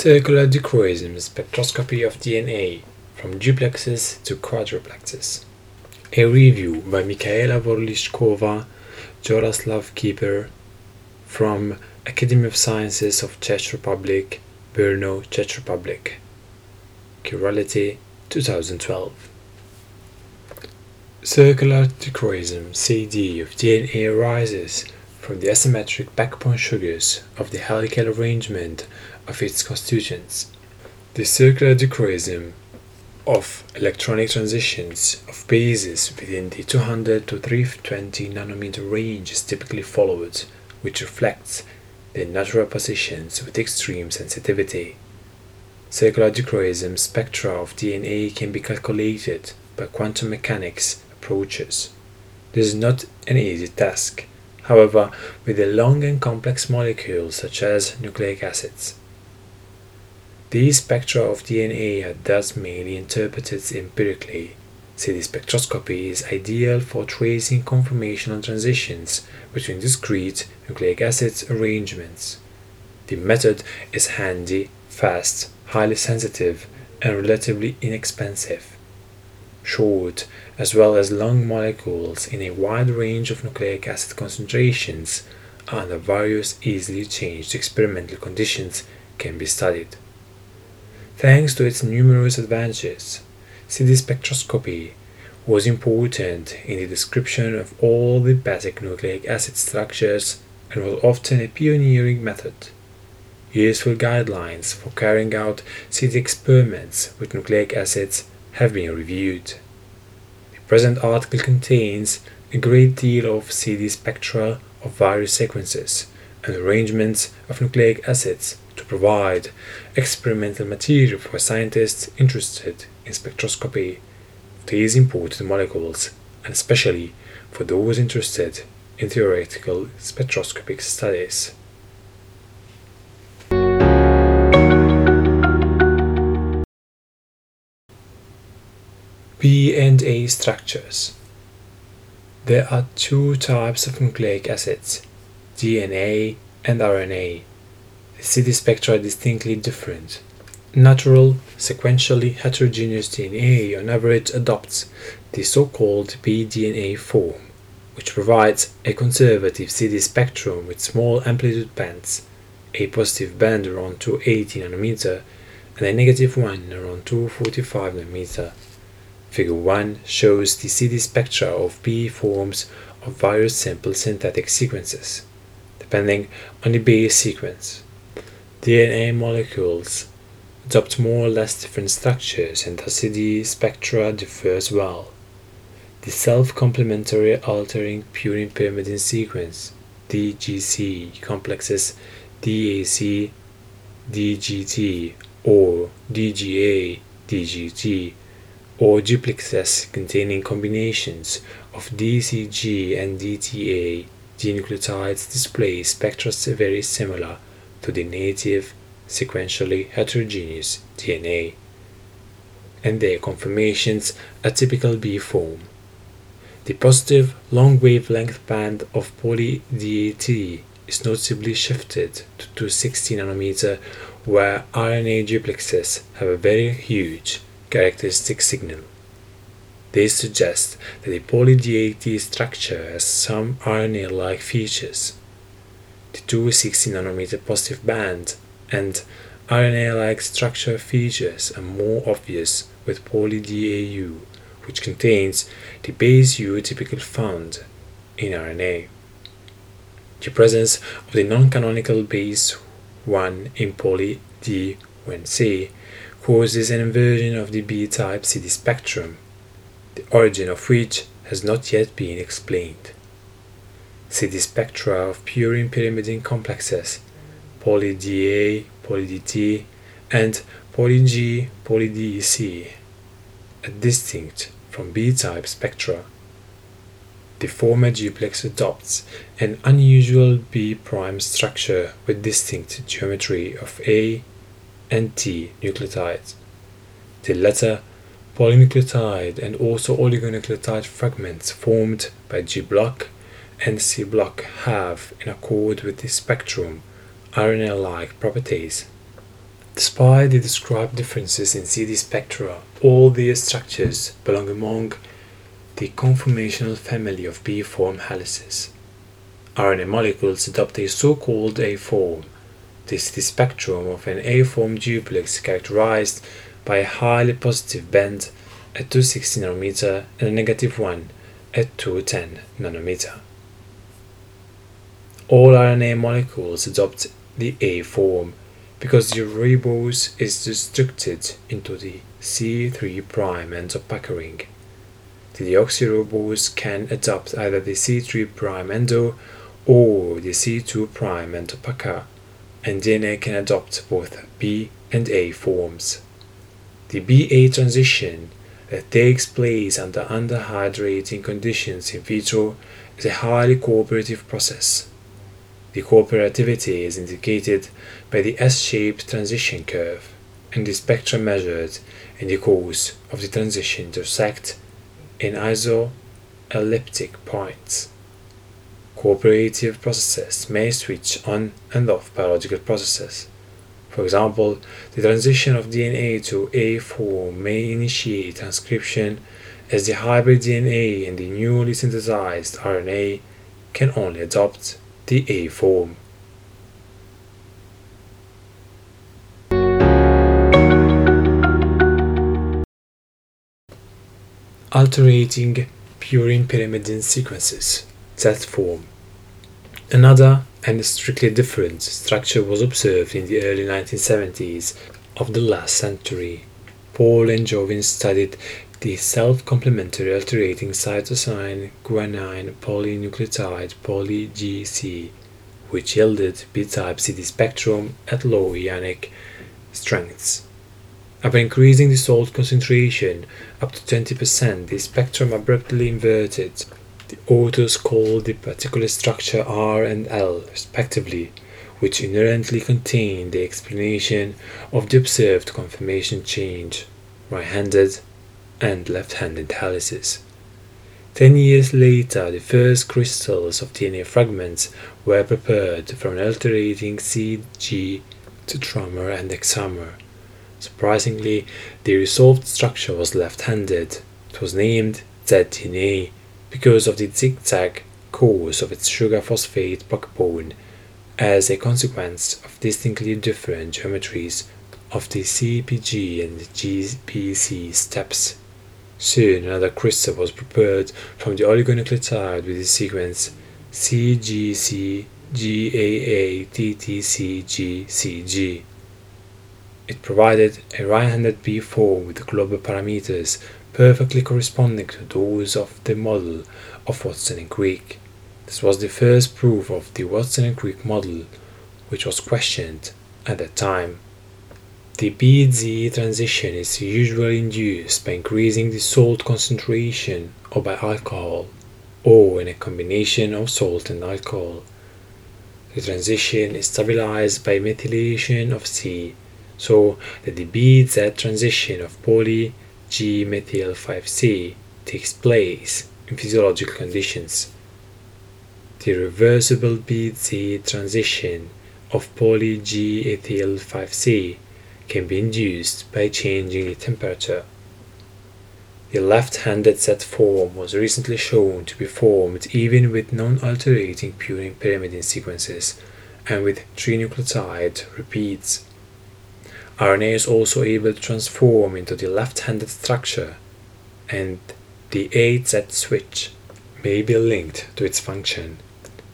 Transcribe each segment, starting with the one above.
Circular dichroism spectroscopy of DNA from duplexes to quadruplexes. A review by Michaela Vorlíčková, Jaroslav Kypr from Academy of Sciences of Czech Republic, Brno, Czech Republic. Chirality 2012. Circular dichroism CD of DNA arises from the asymmetric backbone sugars of the helical arrangement of its constituents. The circular dichroism of electronic transitions of bases within the 200 to 320 nanometer range is typically followed, which reflects their natural positions with extreme sensitivity. Circular dichroism spectra of DNA can be calculated by quantum mechanics approaches. This is not an easy task, however, with a long and complex molecules such as nucleic acids. These spectra of DNA are thus mainly interpreted empirically. CD spectroscopy is ideal for tracing conformational transitions between discrete nucleic acid arrangements. The method is handy, fast, highly sensitive, and relatively inexpensive. Short as well as long molecules in a wide range of nucleic acid concentrations under various easily changed experimental conditions can be studied. Thanks to its numerous advantages, CD spectroscopy was important in the description of all the basic nucleic acid structures and was often a pioneering method. Useful guidelines for carrying out CD experiments with nucleic acids have been reviewed. The present article contains a great deal of CD spectra of various sequences and arrangements of nucleic acids provide experimental material for scientists interested in spectroscopy these important molecules, and especially for those interested in theoretical spectroscopic studies. B and A structures. There are two types of nucleic acids, DNA and RNA. The CD spectra are distinctly different. Natural, sequentially heterogeneous DNA on average adopts the so-called BDNA form, which provides a conservative CD spectrum with small amplitude bands, a positive band around 280 nm and a negative one around 245 nm. Figure 1 shows the CD spectra of B forms of various simple synthetic sequences, depending on the base sequence. DNA molecules adopt more or less different structures and CD spectra differ as well. The self-complementary altering purine pyrimidine sequence DGC complexes DAC, DGT or DGA, DGT or duplexes containing combinations of DCG and DTA dinucleotides display spectra very similar to the native sequentially heterogeneous DNA, and their conformations a typical B form. The positive long wavelength band of poly DAT is noticeably shifted to 260 nanometer, where RNA duplexes have a very huge characteristic signal. This suggests that the poly DAT structure has some RNA-like features. The 260 nanometer positive band and RNA-like structure features are more obvious with poly DAU, which contains the base U typically found in RNA. The presence of the non-canonical base 1 in poly D when C causes an inversion of the B-type CD spectrum, the origin of which has not yet been explained. CD spectra of purine pyrimidine complexes, poly DA, poly DT, and poly G, poly DEC, are distinct from B-type spectra. The former duplex adopts an unusual B prime structure with distinct geometry of A and T nucleotides. The latter polynucleotide and also oligonucleotide fragments formed by G block and C block have, in accord with the spectrum, RNA like properties. Despite the described differences in CD spectra, all these structures belong among the conformational family of B-form helices. RNA molecules adopt a so-called A form. This is the spectrum of an A form duplex characterized by a highly positive band at 260 nanometer and a negative one at 210 nanometer. All RNA molecules adopt the A form because the ribose is restricted into the C3' endo pucker ring. The deoxyribose can adopt either the C3' endo or the C2' endo pucker, and DNA can adopt both B and A forms. The BA transition that takes place under underhydrating conditions in vitro is a highly cooperative process. The cooperativity is indicated by the S-shaped transition curve, and the spectra measured in the course of the transition intersect in isoelliptic points. Cooperative processes may switch on and off biological processes. For example, the transition of DNA to A form may initiate transcription as the hybrid DNA and the newly synthesized RNA can only adopt the A form. Alterating purine pyrimidine sequences, Z form. Another and strictly different structure was observed in the early 1970s of the last century. Pohl and Jovin studied the self-complementary alterating cytosine guanine polynucleotide poly-GC, which yielded B-type CD spectrum at low ionic strengths. After increasing the salt concentration up to 20%, the spectrum abruptly inverted. The authors called the particular structure R and L, respectively, which inherently contain the explanation of the observed conformation change, right-handed and left-handed helices. Ten years later, the first crystals of DNA fragments were prepared from alternating CG tetramer and hexamer. Surprisingly, the resolved structure was left-handed. It was named ZDNA because of the zigzag course of its sugar phosphate backbone as a consequence of distinctly different geometries of the CPG and GPC steps. Soon another crystal was prepared from the oligonucleotide with the sequence CGC GAA-TTC-GCG. It provided a right-handed B form with global parameters perfectly corresponding to those of the model of Watson and Crick. This was the first proof of the Watson and Crick model, which was questioned at that time. The BZ transition is usually induced by increasing the salt concentration or by alcohol, or in a combination of salt and alcohol. The transition is stabilized by methylation of C, so that the BZ transition of poly G-methyl 5C takes place in physiological conditions. The reversible BZ transition of poly G-ethyl 5C can be induced by changing the temperature. The left-handed Z form was recently shown to be formed even with non-alterating purine pyrimidine sequences and with trinucleotide repeats. RNA is also able to transform into the left-handed structure and the AZ switch may be linked to its function.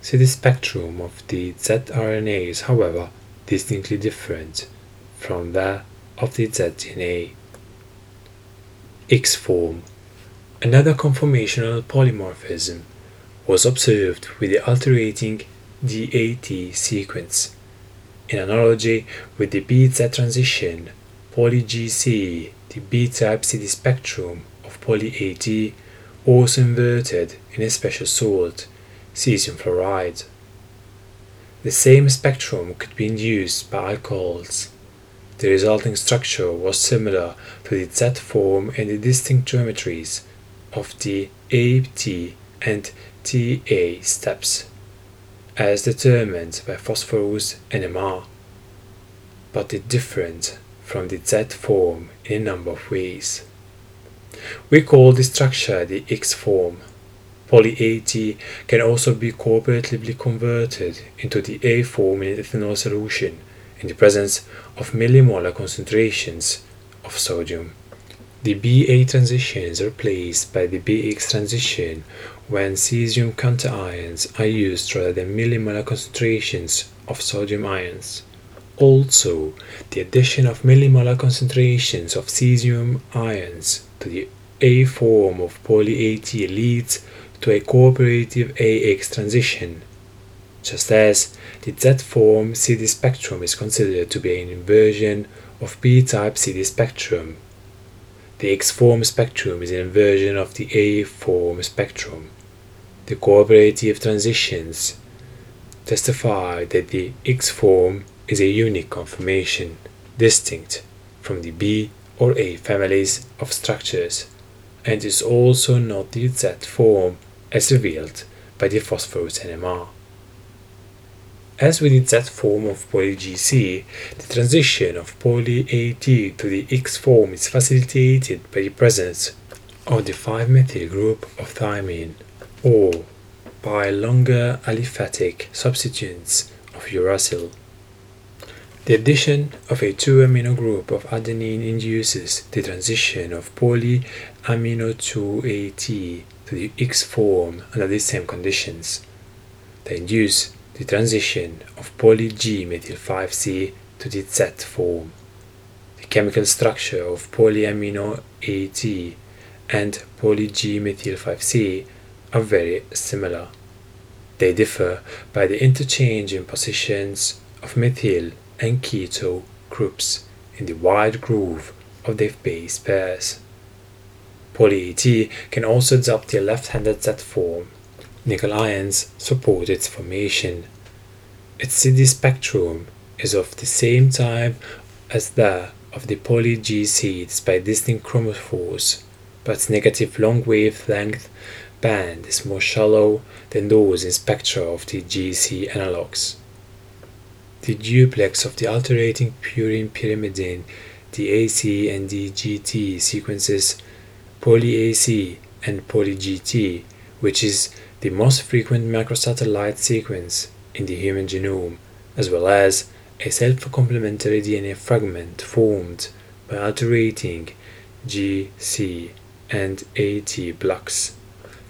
See the spectrum of the zRNA is however distinctly different from that of the zDNA. X form. Another conformational polymorphism was observed with the alterating DAT sequence in analogy with the BZ transition, poly-GC, the B-type CD spectrum of poly-AT, also inverted in a special salt, cesium fluoride. The same spectrum could be induced by alcohols. The resulting structure was similar to the Z form and the distinct geometries of the AT and TA steps as determined by phosphorus NMR. but it different from the Z form in a number of ways. We call this structure the X form. Poly-AT can also be cooperatively converted into the A form in ethanol solution in the presence of millimolar concentrations of sodium. The BA transition is replaced by the BX transition when cesium counterions are used rather than millimolar concentrations of sodium ions. Also, the addition of millimolar concentrations of cesium ions to the A form of poly-AT leads to a cooperative AX transition, just as the Z form CD spectrum is considered to be an inversion of B type CD spectrum. The X form spectrum is an inversion of the A form spectrum. The cooperative transitions testify that the X form is a unique conformation, distinct from the B or A families of structures, and is also not the Z form as revealed by the phosphorus NMR. As with the Z form of poly-GC, the transition of poly-AT to the X form is facilitated by the presence of the 5-methyl group of thymine, or by longer aliphatic substituents of uracil. The addition of a 2-amino group of adenine induces the transition of polyamino 2AT to the X form under the same conditions. They induce the transition of poly-G methyl 5C to the Z form. The chemical structure of polyamino AT and poly-G methyl 5C are very similar. They differ by the interchange in positions of methyl and keto groups in the wide groove of their base pairs. Poly-AT can also adopt the left-handed Z form. Nickel ions support its formation. Its CD spectrum is of the same type as that of the poly-GC despite distinct chromophores, but negative long wavelength band is more shallow than those in spectra of the GC analogues. The duplex of the alternating purine pyrimidine, the AC and the GT sequences poly-AC and poly-GT, which is the most frequent microsatellite sequence in the human genome, as well as a self-complementary DNA fragment formed by alternating GC and AT blocks,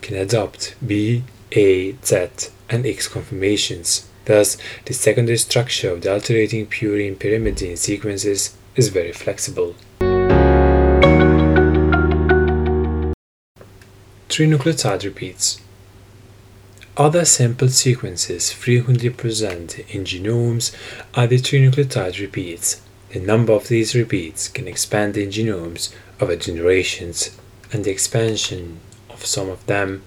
can adopt B, A, Z, and X conformations. Thus, the secondary structure of the alternating purine pyrimidine sequences is very flexible. Trinucleotide repeats. Other simple sequences frequently present in genomes are the trinucleotide repeats. The number of these repeats can expand in genomes over generations, and the expansion of some of them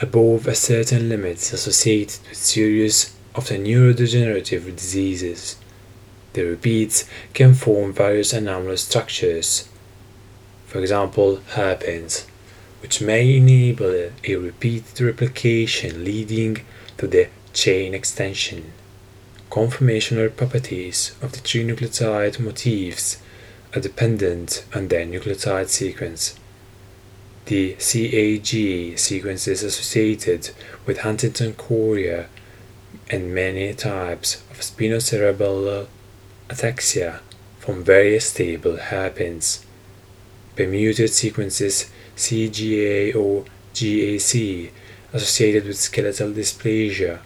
above a certain limit is associated with serious, often neurodegenerative diseases. The repeats can form various anomalous structures, for example, hairpins which may enable a repeated replication leading to the chain extension. Conformational properties of the trinucleotide motifs are dependent on their nucleotide sequence. The CAG sequence is associated with Huntington chorea and many types of spinocerebellar ataxia from very stable hairpins. Permuted sequences CGA or GAC associated with skeletal dysplasia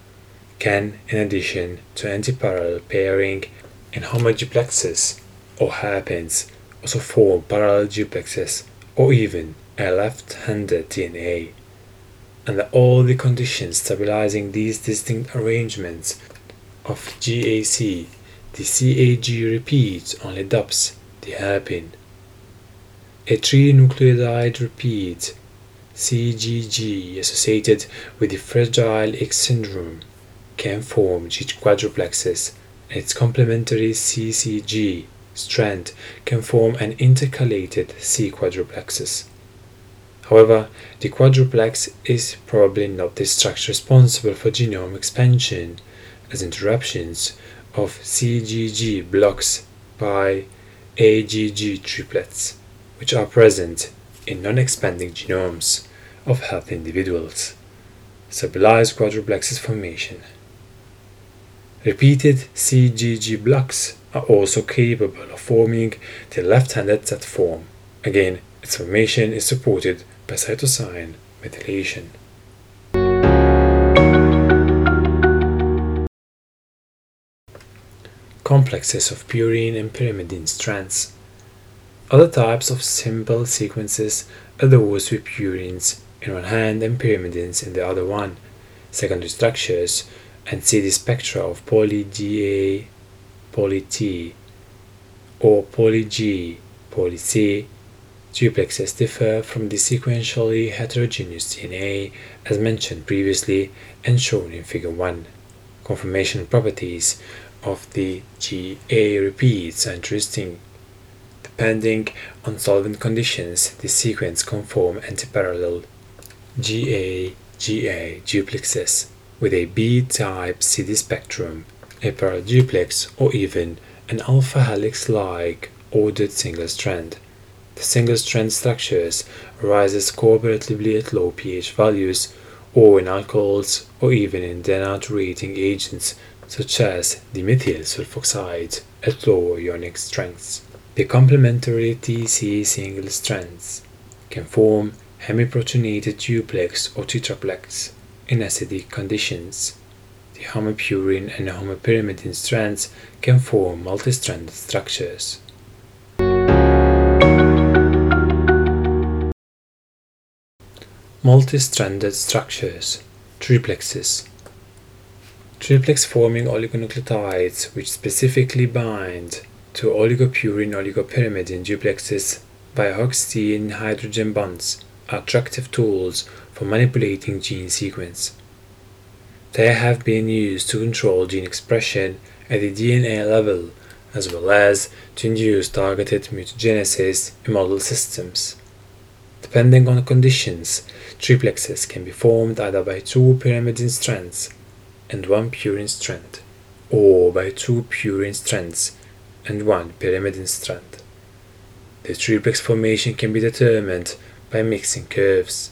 can, in addition to antiparallel pairing and homoduplexes or hairpins, also form parallel duplexes or even a left-handed DNA. Under all the conditions stabilizing these distinct arrangements of GAC, the CAG repeat only adopts the hairpin a trinucleotide repeat CGG associated with the fragile X syndrome can form G quadruplexes and its complementary CCG strand can form an intercalated C quadruplexes. However, the quadruplex is probably not the structure responsible for genome expansion, as interruptions of CGG blocks by AGG triplets, which are present in non-expanding genomes of healthy individuals. Stabilized quadruplexes formation. Repeated CGG blocks are also capable of forming the left-handed Z form. Again, its formation is supported by cytosine methylation. Complexes of purine and pyrimidine strands. Other types of simple sequences are those with purines in one hand and pyrimidines in the other one. Secondary structures and CD spectra of poly GA, poly T, or poly G, poly C duplexes differ from the sequentially heterogeneous DNA as mentioned previously and shown in Figure 1. Conformation properties of the GA repeats are interesting. Depending on solvent conditions, the sequence conform antiparallel GA GA duplexes with a B-type CD spectrum, a parallel duplex, or even an alpha helix like ordered single strand. The single strand structures arises cooperatively at low pH values or in alcohols or even in denaturating agents such as dimethyl sulfoxide at lower ionic strengths. The complementary TC single strands can form hemiprotonated duplex or tetraplex in acidic conditions. The homopurine and homopyrimidine strands can form multi-stranded structures. Multi-stranded structures, triplexes. Triplex forming oligonucleotides which specifically bind to oligopurine oligopyrimidine duplexes by Hoogsteen hydrogen bonds are attractive tools for manipulating gene sequence. They have been used to control gene expression at the DNA level as well as to induce targeted mutagenesis in model systems. Depending on conditions, triplexes can be formed either by two pyrimidine strands and one purine strand, or by two purine strands and one pyrimidine strand. The triplex formation can be determined by mixing curves.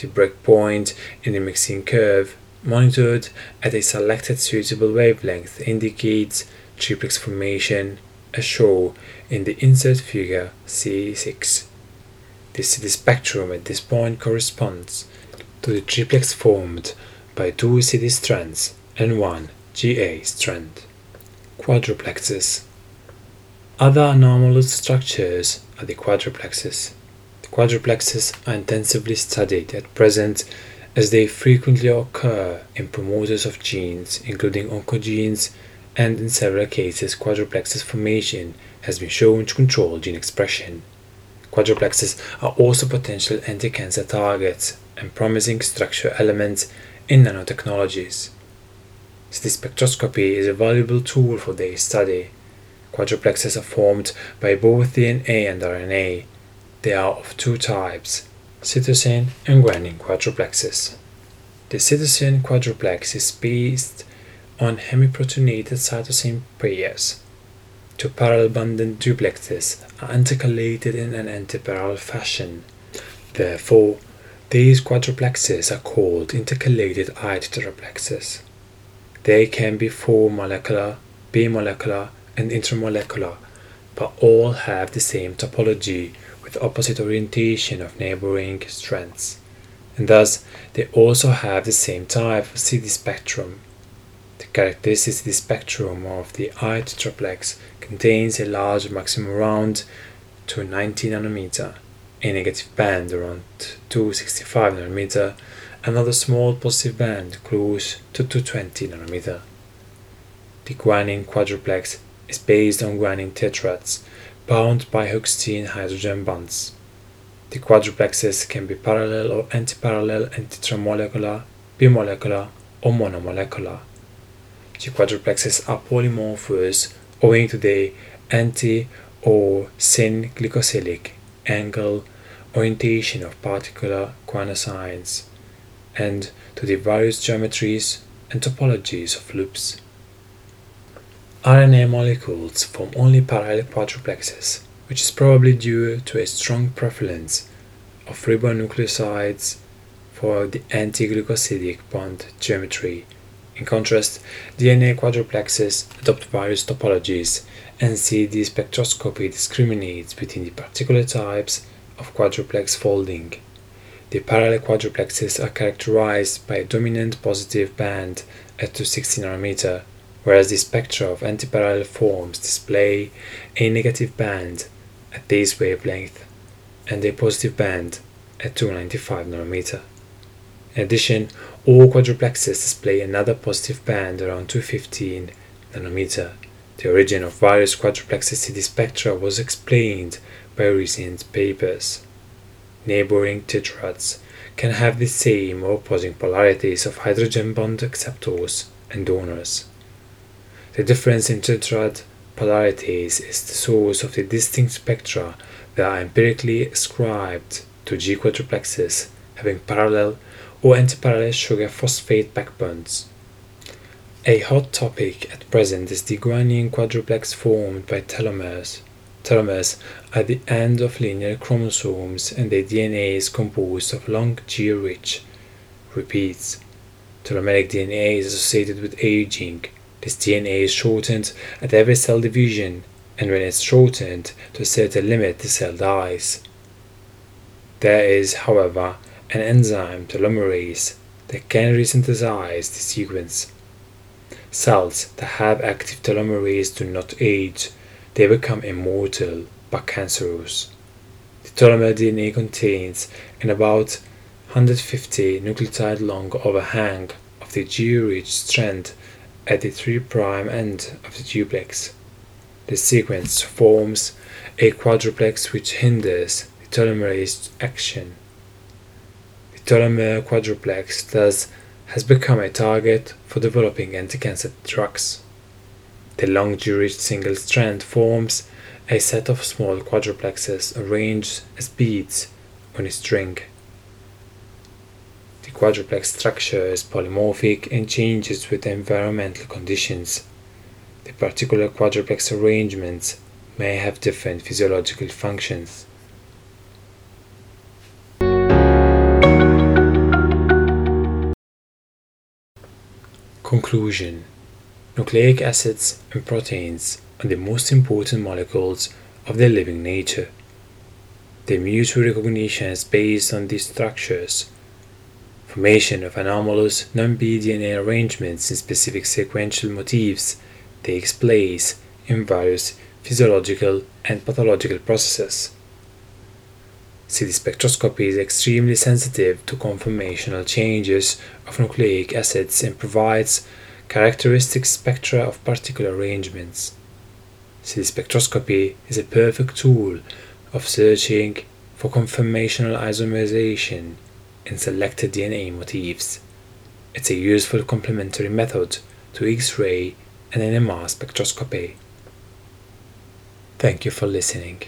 The breakpoint in the mixing curve, monitored at a selected suitable wavelength, indicates triplex formation as shown in the insert figure C6. The CD spectrum at this point corresponds to the triplex formed by two CT strands and one GA strand. Quadruplexes. Other anomalous structures are the quadruplexes. The quadruplexes are intensively studied at present as they frequently occur in promoters of genes, including oncogenes, and in several cases, quadruplexes formation has been shown to control gene expression. Quadruplexes are also potential anti-cancer targets and promising structural elements in nanotechnologies. CD spectroscopy is a valuable tool for their study. Quadruplexes are formed by both DNA and RNA. They are of two types, cytosine and guanine quadruplexes. The cytosine quadruplex is based on hemiprotonated cytosine pairs. Two parallel bonded duplexes are intercalated in an antiparallel fashion. Therefore, these quadruplexes are called intercalated I tetraplexes. They can be 4 molecular, bimolecular, and intermolecular, but all have the same topology with opposite orientation of neighboring strands, and thus they also have the same type of CD spectrum. The characteristic CD spectrum of the I tetraplex contains a large maximum around 290 nanometer, a negative band around 265 nanometer, another small positive band close to 220 nanometer. The guanine quadruplex is based on guanine tetrads bound by Hoogsteen hydrogen bonds. The quadruplexes can be parallel or antiparallel and tetramolecular, bimolecular, or monomolecular. The quadruplexes are polymorphous owing to the anti or syn glycosylic angle orientation of particular guanosines and to the various geometries and topologies of loops. RNA molecules form only parallel quadruplexes, which is probably due to a strong prevalence of ribonucleosides for the anti-glycosidic bond geometry. In contrast, DNA quadruplexes adopt various topologies and CD spectroscopy discriminates between the particular types of quadruplex folding. The parallel quadruplexes are characterized by a dominant positive band at 260 nm, whereas the spectra of antiparallel forms display a negative band at this wavelength and a positive band at 295 nm. In addition, all quadruplexes display another positive band around 215 nm. The origin of various quadruplexes CD spectra was explained by recent papers. Neighboring tetrads can have the same or opposing polarities of hydrogen bond acceptors and donors. The difference in tetrad polarities is the source of the distinct spectra that are empirically ascribed to G quadruplexes having parallel or antiparallel sugar phosphate backbones. A hot topic at present is the guanine quadruplex formed by telomeres. Telomeres at the end of linear chromosomes and their DNA is composed of long G-rich repeats. Telomeric DNA is associated with aging. This DNA is shortened at every cell division and when it's shortened to a certain limit the cell dies. There is, however, an enzyme telomerase that can resynthesize the sequence. Cells that have active telomerase do not age, they become immortal but cancerous. The telomere DNA contains an about 150 nucleotide long overhang of the G-rich strand at the 3' end of the duplex. The sequence forms a quadruplex which hinders the telomerase action The telomere quadruplex thus has become a target for developing anti-cancer drugs. The long G-rich single strand forms a set of small quadruplexes arranged as beads on a string. The quadruplex structure is polymorphic and changes with environmental conditions. The particular quadruplex arrangements may have different physiological functions. Conclusion Nucleic acids and proteins are the most important molecules of their living nature. Their mutual recognition is based on these structures. Formation of anomalous non-BDNA arrangements in specific sequential motifs takes place in various physiological and pathological processes. CD spectroscopy is extremely sensitive to conformational changes of nucleic acids and provides characteristic spectra of particular arrangements. CD spectroscopy is a perfect tool of searching for conformational isomerization in selected DNA motifs. It's a useful complementary method to X ray and NMR spectroscopy. Thank you for listening.